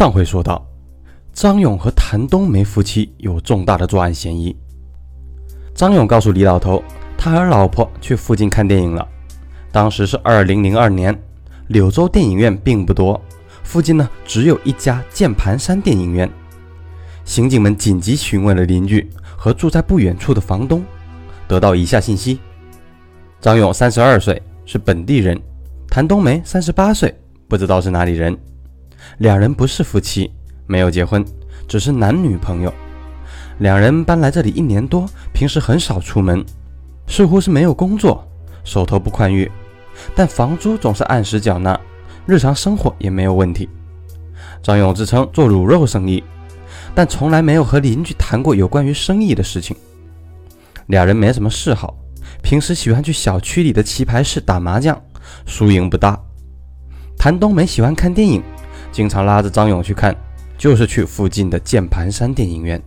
上回说到，张勇和谭冬梅夫妻有重大的作案嫌疑。张勇告诉李老头，他和老婆去附近看电影了。当时是二零零二年，柳州电影院并不多，附近呢只有一家键盘山电影院。刑警们紧急询问了邻居和住在不远处的房东，得到以下信息：张勇三十二岁，是本地人；谭冬梅三十八岁，不知道是哪里人。两人不是夫妻，没有结婚，只是男女朋友。两人搬来这里一年多，平时很少出门，似乎是没有工作，手头不宽裕，但房租总是按时缴纳，日常生活也没有问题。张勇自称做卤肉生意，但从来没有和邻居谈过有关于生意的事情。俩人没什么嗜好，平时喜欢去小区里的棋牌室打麻将，输赢不大。谭冬梅喜欢看电影，经常拉着张勇去看，就是去附近的键盘山电影院。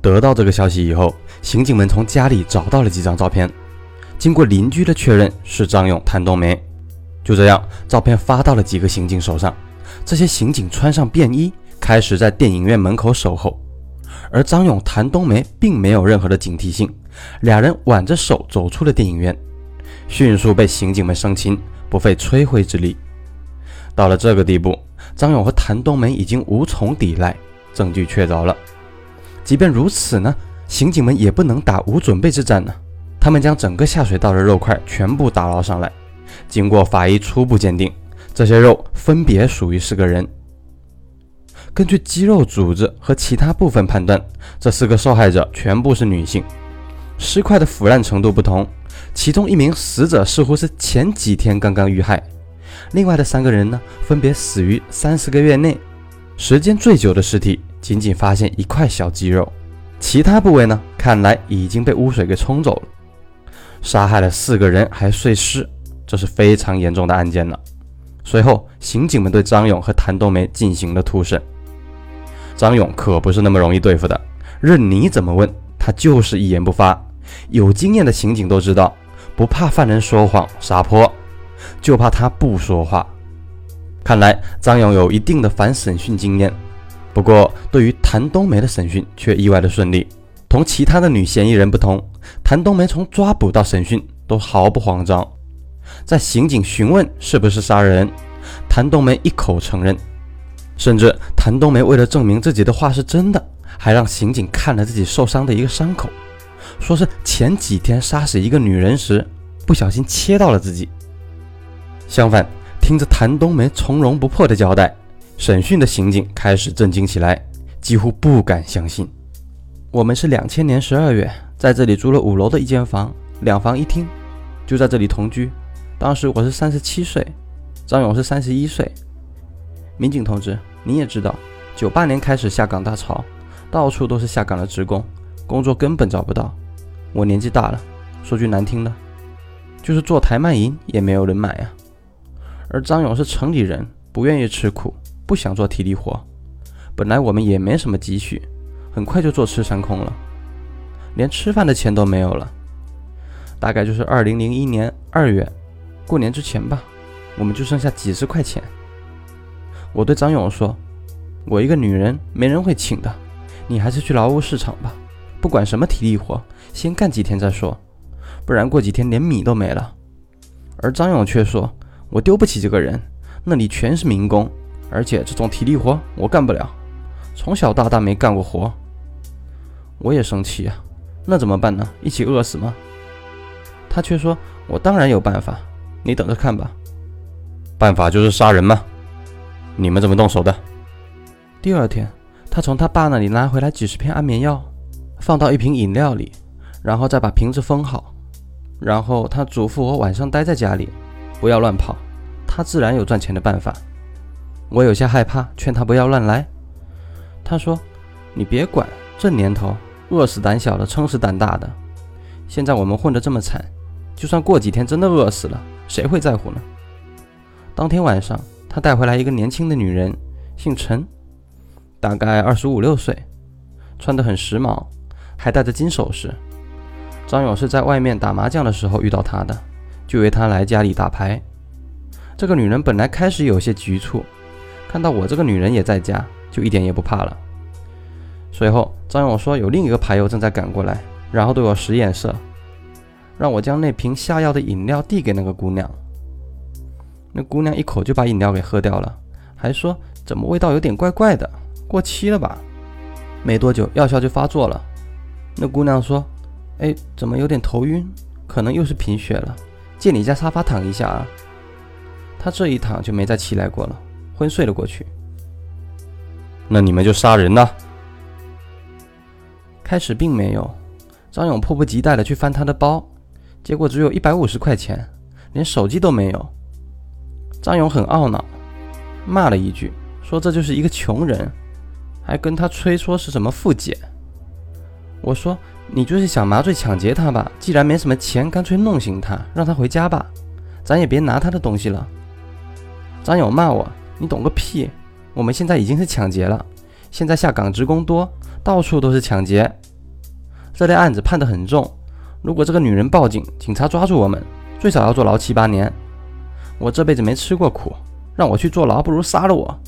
得到这个消息以后，刑警们从家里找到了几张照片，经过邻居的确认是张勇、谭冬梅。就这样，照片发到了几个刑警手上。这些刑警穿上便衣，开始在电影院门口守候。而张勇、谭冬梅并没有任何的警惕性，俩人挽着手走出了电影院，迅速被刑警们生擒，不费吹灰之力。到了这个地步，张勇和谭冬梅已经无从抵赖，证据确凿了。即便如此呢，刑警们也不能打无准备之战呢。他们将整个下水道的肉块全部打捞上来，经过法医初步鉴定，这些肉分别属于四个人。根据肌肉组织和其他部分判断，这四个受害者全部是女性。尸块的腐烂程度不同，其中一名死者似乎是前几天刚刚遇害，另外的三个人呢，分别死于三四个月内。时间最久的尸体。仅仅发现一块小肌肉，其他部位呢？看来已经被污水给冲走了。杀害了四个人还碎尸，这是非常严重的案件了。随后，刑警们对张勇和谭冬梅进行了突审。张勇可不是那么容易对付的，任你怎么问，他就是一言不发。有经验的刑警都知道，不怕犯人说谎撒泼，就怕他不说话。看来张勇有一定的反审讯经验。不过，对于谭冬梅的审讯却意外的顺利。同其他的女嫌疑人不同，谭冬梅从抓捕到审讯都毫不慌张。在刑警询问是不是杀人，谭冬梅一口承认。甚至谭冬梅为了证明自己的话是真的，还让刑警看了自己受伤的一个伤口，说是前几天杀死一个女人时不小心切到了自己。相反，听着谭冬梅从容不迫的交代。审讯的刑警开始震惊起来，几乎不敢相信。我们是两千年十二月在这里租了五楼的一间房，两房一厅，就在这里同居。当时我是三十七岁，张勇是三十一岁。民警同志，你也知道，九八年开始下岗大潮，到处都是下岗的职工，工作根本找不到。我年纪大了，说句难听的，就是做台卖淫也没有人买啊。而张勇是城里人，不愿意吃苦。不想做体力活，本来我们也没什么积蓄，很快就坐吃山空了，连吃饭的钱都没有了。大概就是二零零一年二月，过年之前吧，我们就剩下几十块钱。我对张勇说：“我一个女人，没人会请的，你还是去劳务市场吧，不管什么体力活，先干几天再说，不然过几天连米都没了。”而张勇却说：“我丢不起这个人，那里全是民工。”而且这种体力活我干不了，从小到大没干过活。我也生气啊，那怎么办呢？一起饿死吗？他却说：“我当然有办法，你等着看吧。”办法就是杀人吗？你们怎么动手的？第二天，他从他爸那里拿回来几十片安眠药，放到一瓶饮料里，然后再把瓶子封好。然后他嘱咐我晚上待在家里，不要乱跑。他自然有赚钱的办法。我有些害怕，劝他不要乱来。他说：“你别管，这年头饿死胆小的，撑死胆大的。现在我们混得这么惨，就算过几天真的饿死了，谁会在乎呢？”当天晚上，他带回来一个年轻的女人，姓陈，大概二十五六岁，穿得很时髦，还戴着金首饰。张勇是在外面打麻将的时候遇到她的，就约她来家里打牌。这个女人本来开始有些局促。看到我这个女人也在家，就一点也不怕了。随后，张勇说有另一个牌友正在赶过来，然后对我使眼色，让我将那瓶下药的饮料递给那个姑娘。那姑娘一口就把饮料给喝掉了，还说怎么味道有点怪怪的，过期了吧？没多久，药效就发作了。那姑娘说：“哎，怎么有点头晕？可能又是贫血了，借你家沙发躺一下啊。”他这一躺就没再起来过了，昏睡了过去。那你们就杀人呐？开始并没有，张勇迫不及待地去翻他的包，结果只有一百五十块钱，连手机都没有。张勇很懊恼，骂了一句，说这就是一个穷人，还跟他吹说是什么富姐。我说你就是想麻醉抢劫他吧？既然没什么钱，干脆弄醒他，让他回家吧，咱也别拿他的东西了。张勇骂我，你懂个屁！我们现在已经是抢劫了，现在下岗职工多，到处都是抢劫，这类案子判得很重。如果这个女人报警，警察抓住我们，最少要坐牢七八年。我这辈子没吃过苦，让我去坐牢，不如杀了我。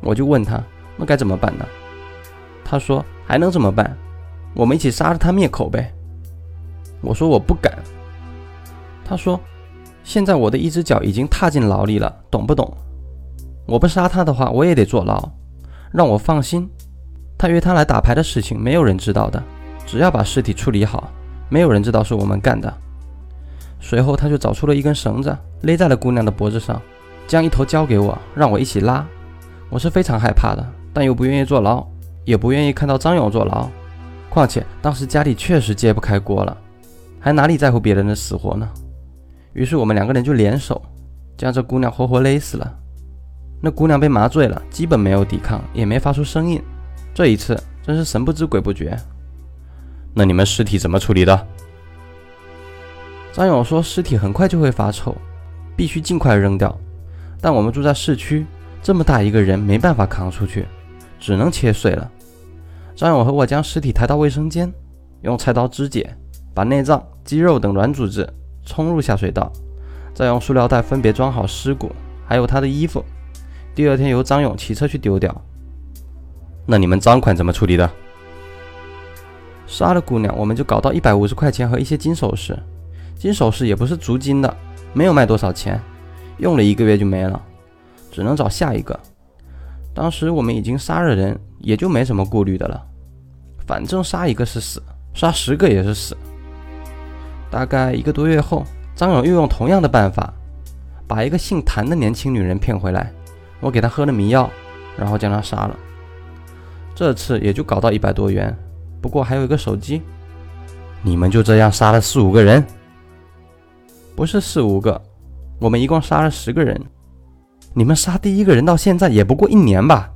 我就问他，那该怎么办呢？他说还能怎么办？我们一起杀了他灭口呗。我说我不敢。他说，现在我的一只脚已经踏进牢里了，懂不懂？我不杀他的话，我也得坐牢。让我放心，他约他来打牌的事情没有人知道的，只要把尸体处理好，没有人知道是我们干的。随后，他就找出了一根绳子，勒在了姑娘的脖子上，将一头交给我，让我一起拉。我是非常害怕的，但又不愿意坐牢，也不愿意看到张勇坐牢。况且当时家里确实揭不开锅了，还哪里在乎别人的死活呢？于是我们两个人就联手，将这姑娘活活勒死了。那姑娘被麻醉了，基本没有抵抗，也没发出声音。这一次真是神不知鬼不觉。那你们尸体怎么处理的？张勇说：“尸体很快就会发臭，必须尽快扔掉。但我们住在市区，这么大一个人没办法扛出去，只能切碎了。”张勇和我将尸体抬到卫生间，用菜刀肢解，把内脏、肌肉等软组织冲入下水道，再用塑料袋分别装好尸骨，还有他的衣服。第二天由张勇骑车去丢掉。那你们赃款怎么处理的？杀了姑娘，我们就搞到一百五十块钱和一些金首饰。金首饰也不是足金的，没有卖多少钱，用了一个月就没了，只能找下一个。当时我们已经杀了人，也就没什么顾虑的了，反正杀一个是死，杀十个也是死。大概一个多月后，张勇又用同样的办法，把一个姓谭的年轻女人骗回来，我给她喝了迷药，然后将她杀了。这次也就搞到一百多元，不过还有一个手机。你们就这样杀了四五个人？不是四五个，我们一共杀了十个人。你们杀第一个人到现在也不过一年吧？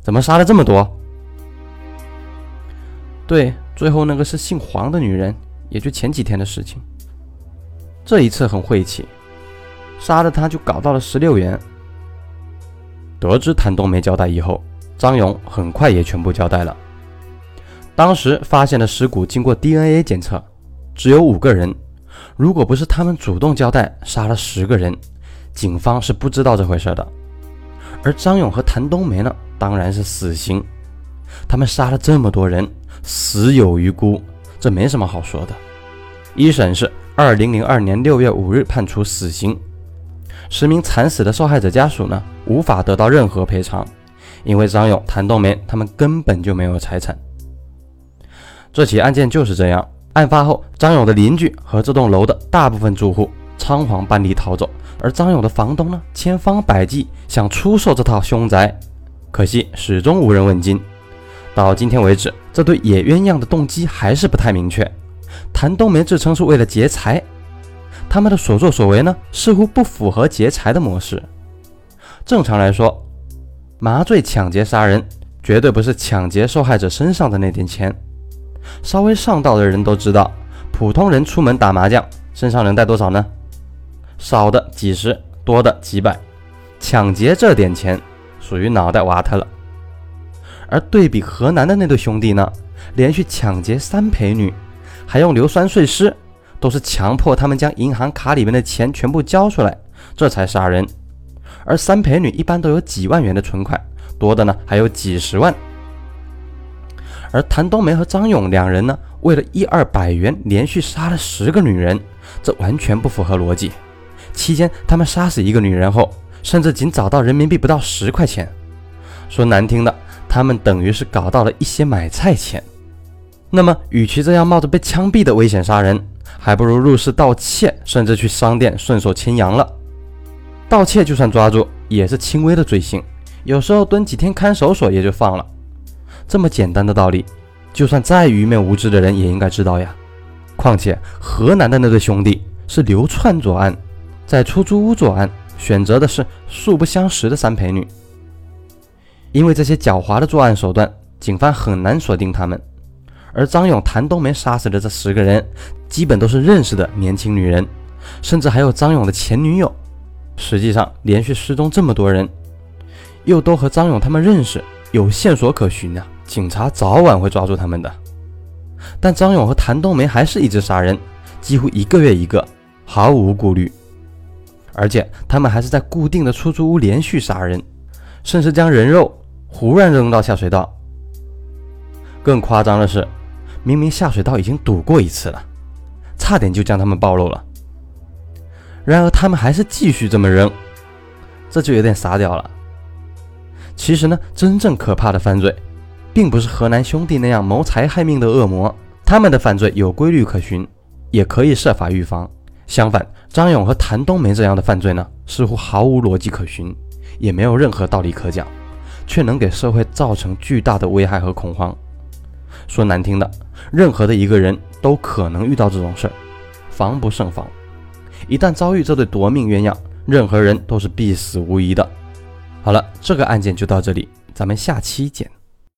怎么杀了这么多？对，最后那个是姓黄的女人，也就前几天的事情。这一次很晦气，杀了他就搞到了十六元。得知谭冬梅交代以后，张勇很快也全部交代了。当时发现的尸骨经过 DNA 检测，只有五个人。如果不是他们主动交代杀了十个人，警方是不知道这回事的。而张勇和谭冬梅呢，当然是死刑。他们杀了这么多人，死有余辜，这没什么好说的。一审是二零零二年六月五日判处死刑。十名惨死的受害者家属呢，无法得到任何赔偿，因为张勇、谭冬梅他们根本就没有财产。这起案件就是这样。案发后，张勇的邻居和这栋楼的大部分住户仓皇搬离逃走，而张勇的房东呢，千方百计想出售这套凶宅，可惜始终无人问津。到今天为止，这对野鸳鸯的动机还是不太明确。谭冬梅自称是为了劫财，他们的所作所为呢，似乎不符合劫财的模式。正常来说，麻醉抢劫杀人，绝对不是抢劫受害者身上的那点钱。稍微上道的人都知道，普通人出门打麻将，身上能带多少呢？少的几十，多的几百。抢劫这点钱，属于脑袋瓦特了。而对比河南的那对兄弟呢，连续抢劫三陪女，还用硫酸碎尸，都是强迫他们将银行卡里面的钱全部交出来，这才杀人。而三陪女一般都有几万元的存款，多的呢还有几十万。而谭冬梅和张勇两人呢，为了一二百元连续杀了十个女人，这完全不符合逻辑。期间他们杀死一个女人后，甚至仅找到人民币不到十块钱。说难听的，他们等于是搞到了一些买菜钱。那么，与其这样冒着被枪毙的危险杀人，还不如入室盗窃，甚至去商店顺手牵羊了。盗窃就算抓住，也是轻微的罪行，有时候蹲几天看守所也就放了。这么简单的道理，就算再愚昧无知的人也应该知道呀。况且，河南的那对兄弟是流窜作案，在出租屋作案，选择的是素不相识的三陪女。因为这些狡猾的作案手段，警方很难锁定他们。而张勇、谭冬梅杀死的这十个人，基本都是认识的年轻女人，甚至还有张勇的前女友。实际上，连续失踪这么多人，又都和张勇他们认识，有线索可循呀，警察早晚会抓住他们的。但张勇和谭冬梅还是一直杀人，几乎一个月一个，毫无顾虑。而且他们还是在固定的出租屋连续杀人，甚至将人肉忽然扔到下水道。更夸张的是。明明下水道已经堵过一次了，差点就将他们暴露了。然而他们还是继续这么扔，这就有点傻屌了。其实呢，真正可怕的犯罪，并不是河南兄弟那样谋财害命的恶魔，他们的犯罪有规律可循，也可以设法预防。相反，张勇和谭冬梅这样的犯罪呢，似乎毫无逻辑可循，也没有任何道理可讲，却能给社会造成巨大的危害和恐慌。说难听的，任何的一个人都可能遇到这种事儿，防不胜防。一旦遭遇这对夺命鸳鸯，任何人都是必死无疑的。好了，这个案件就到这里，咱们下期见。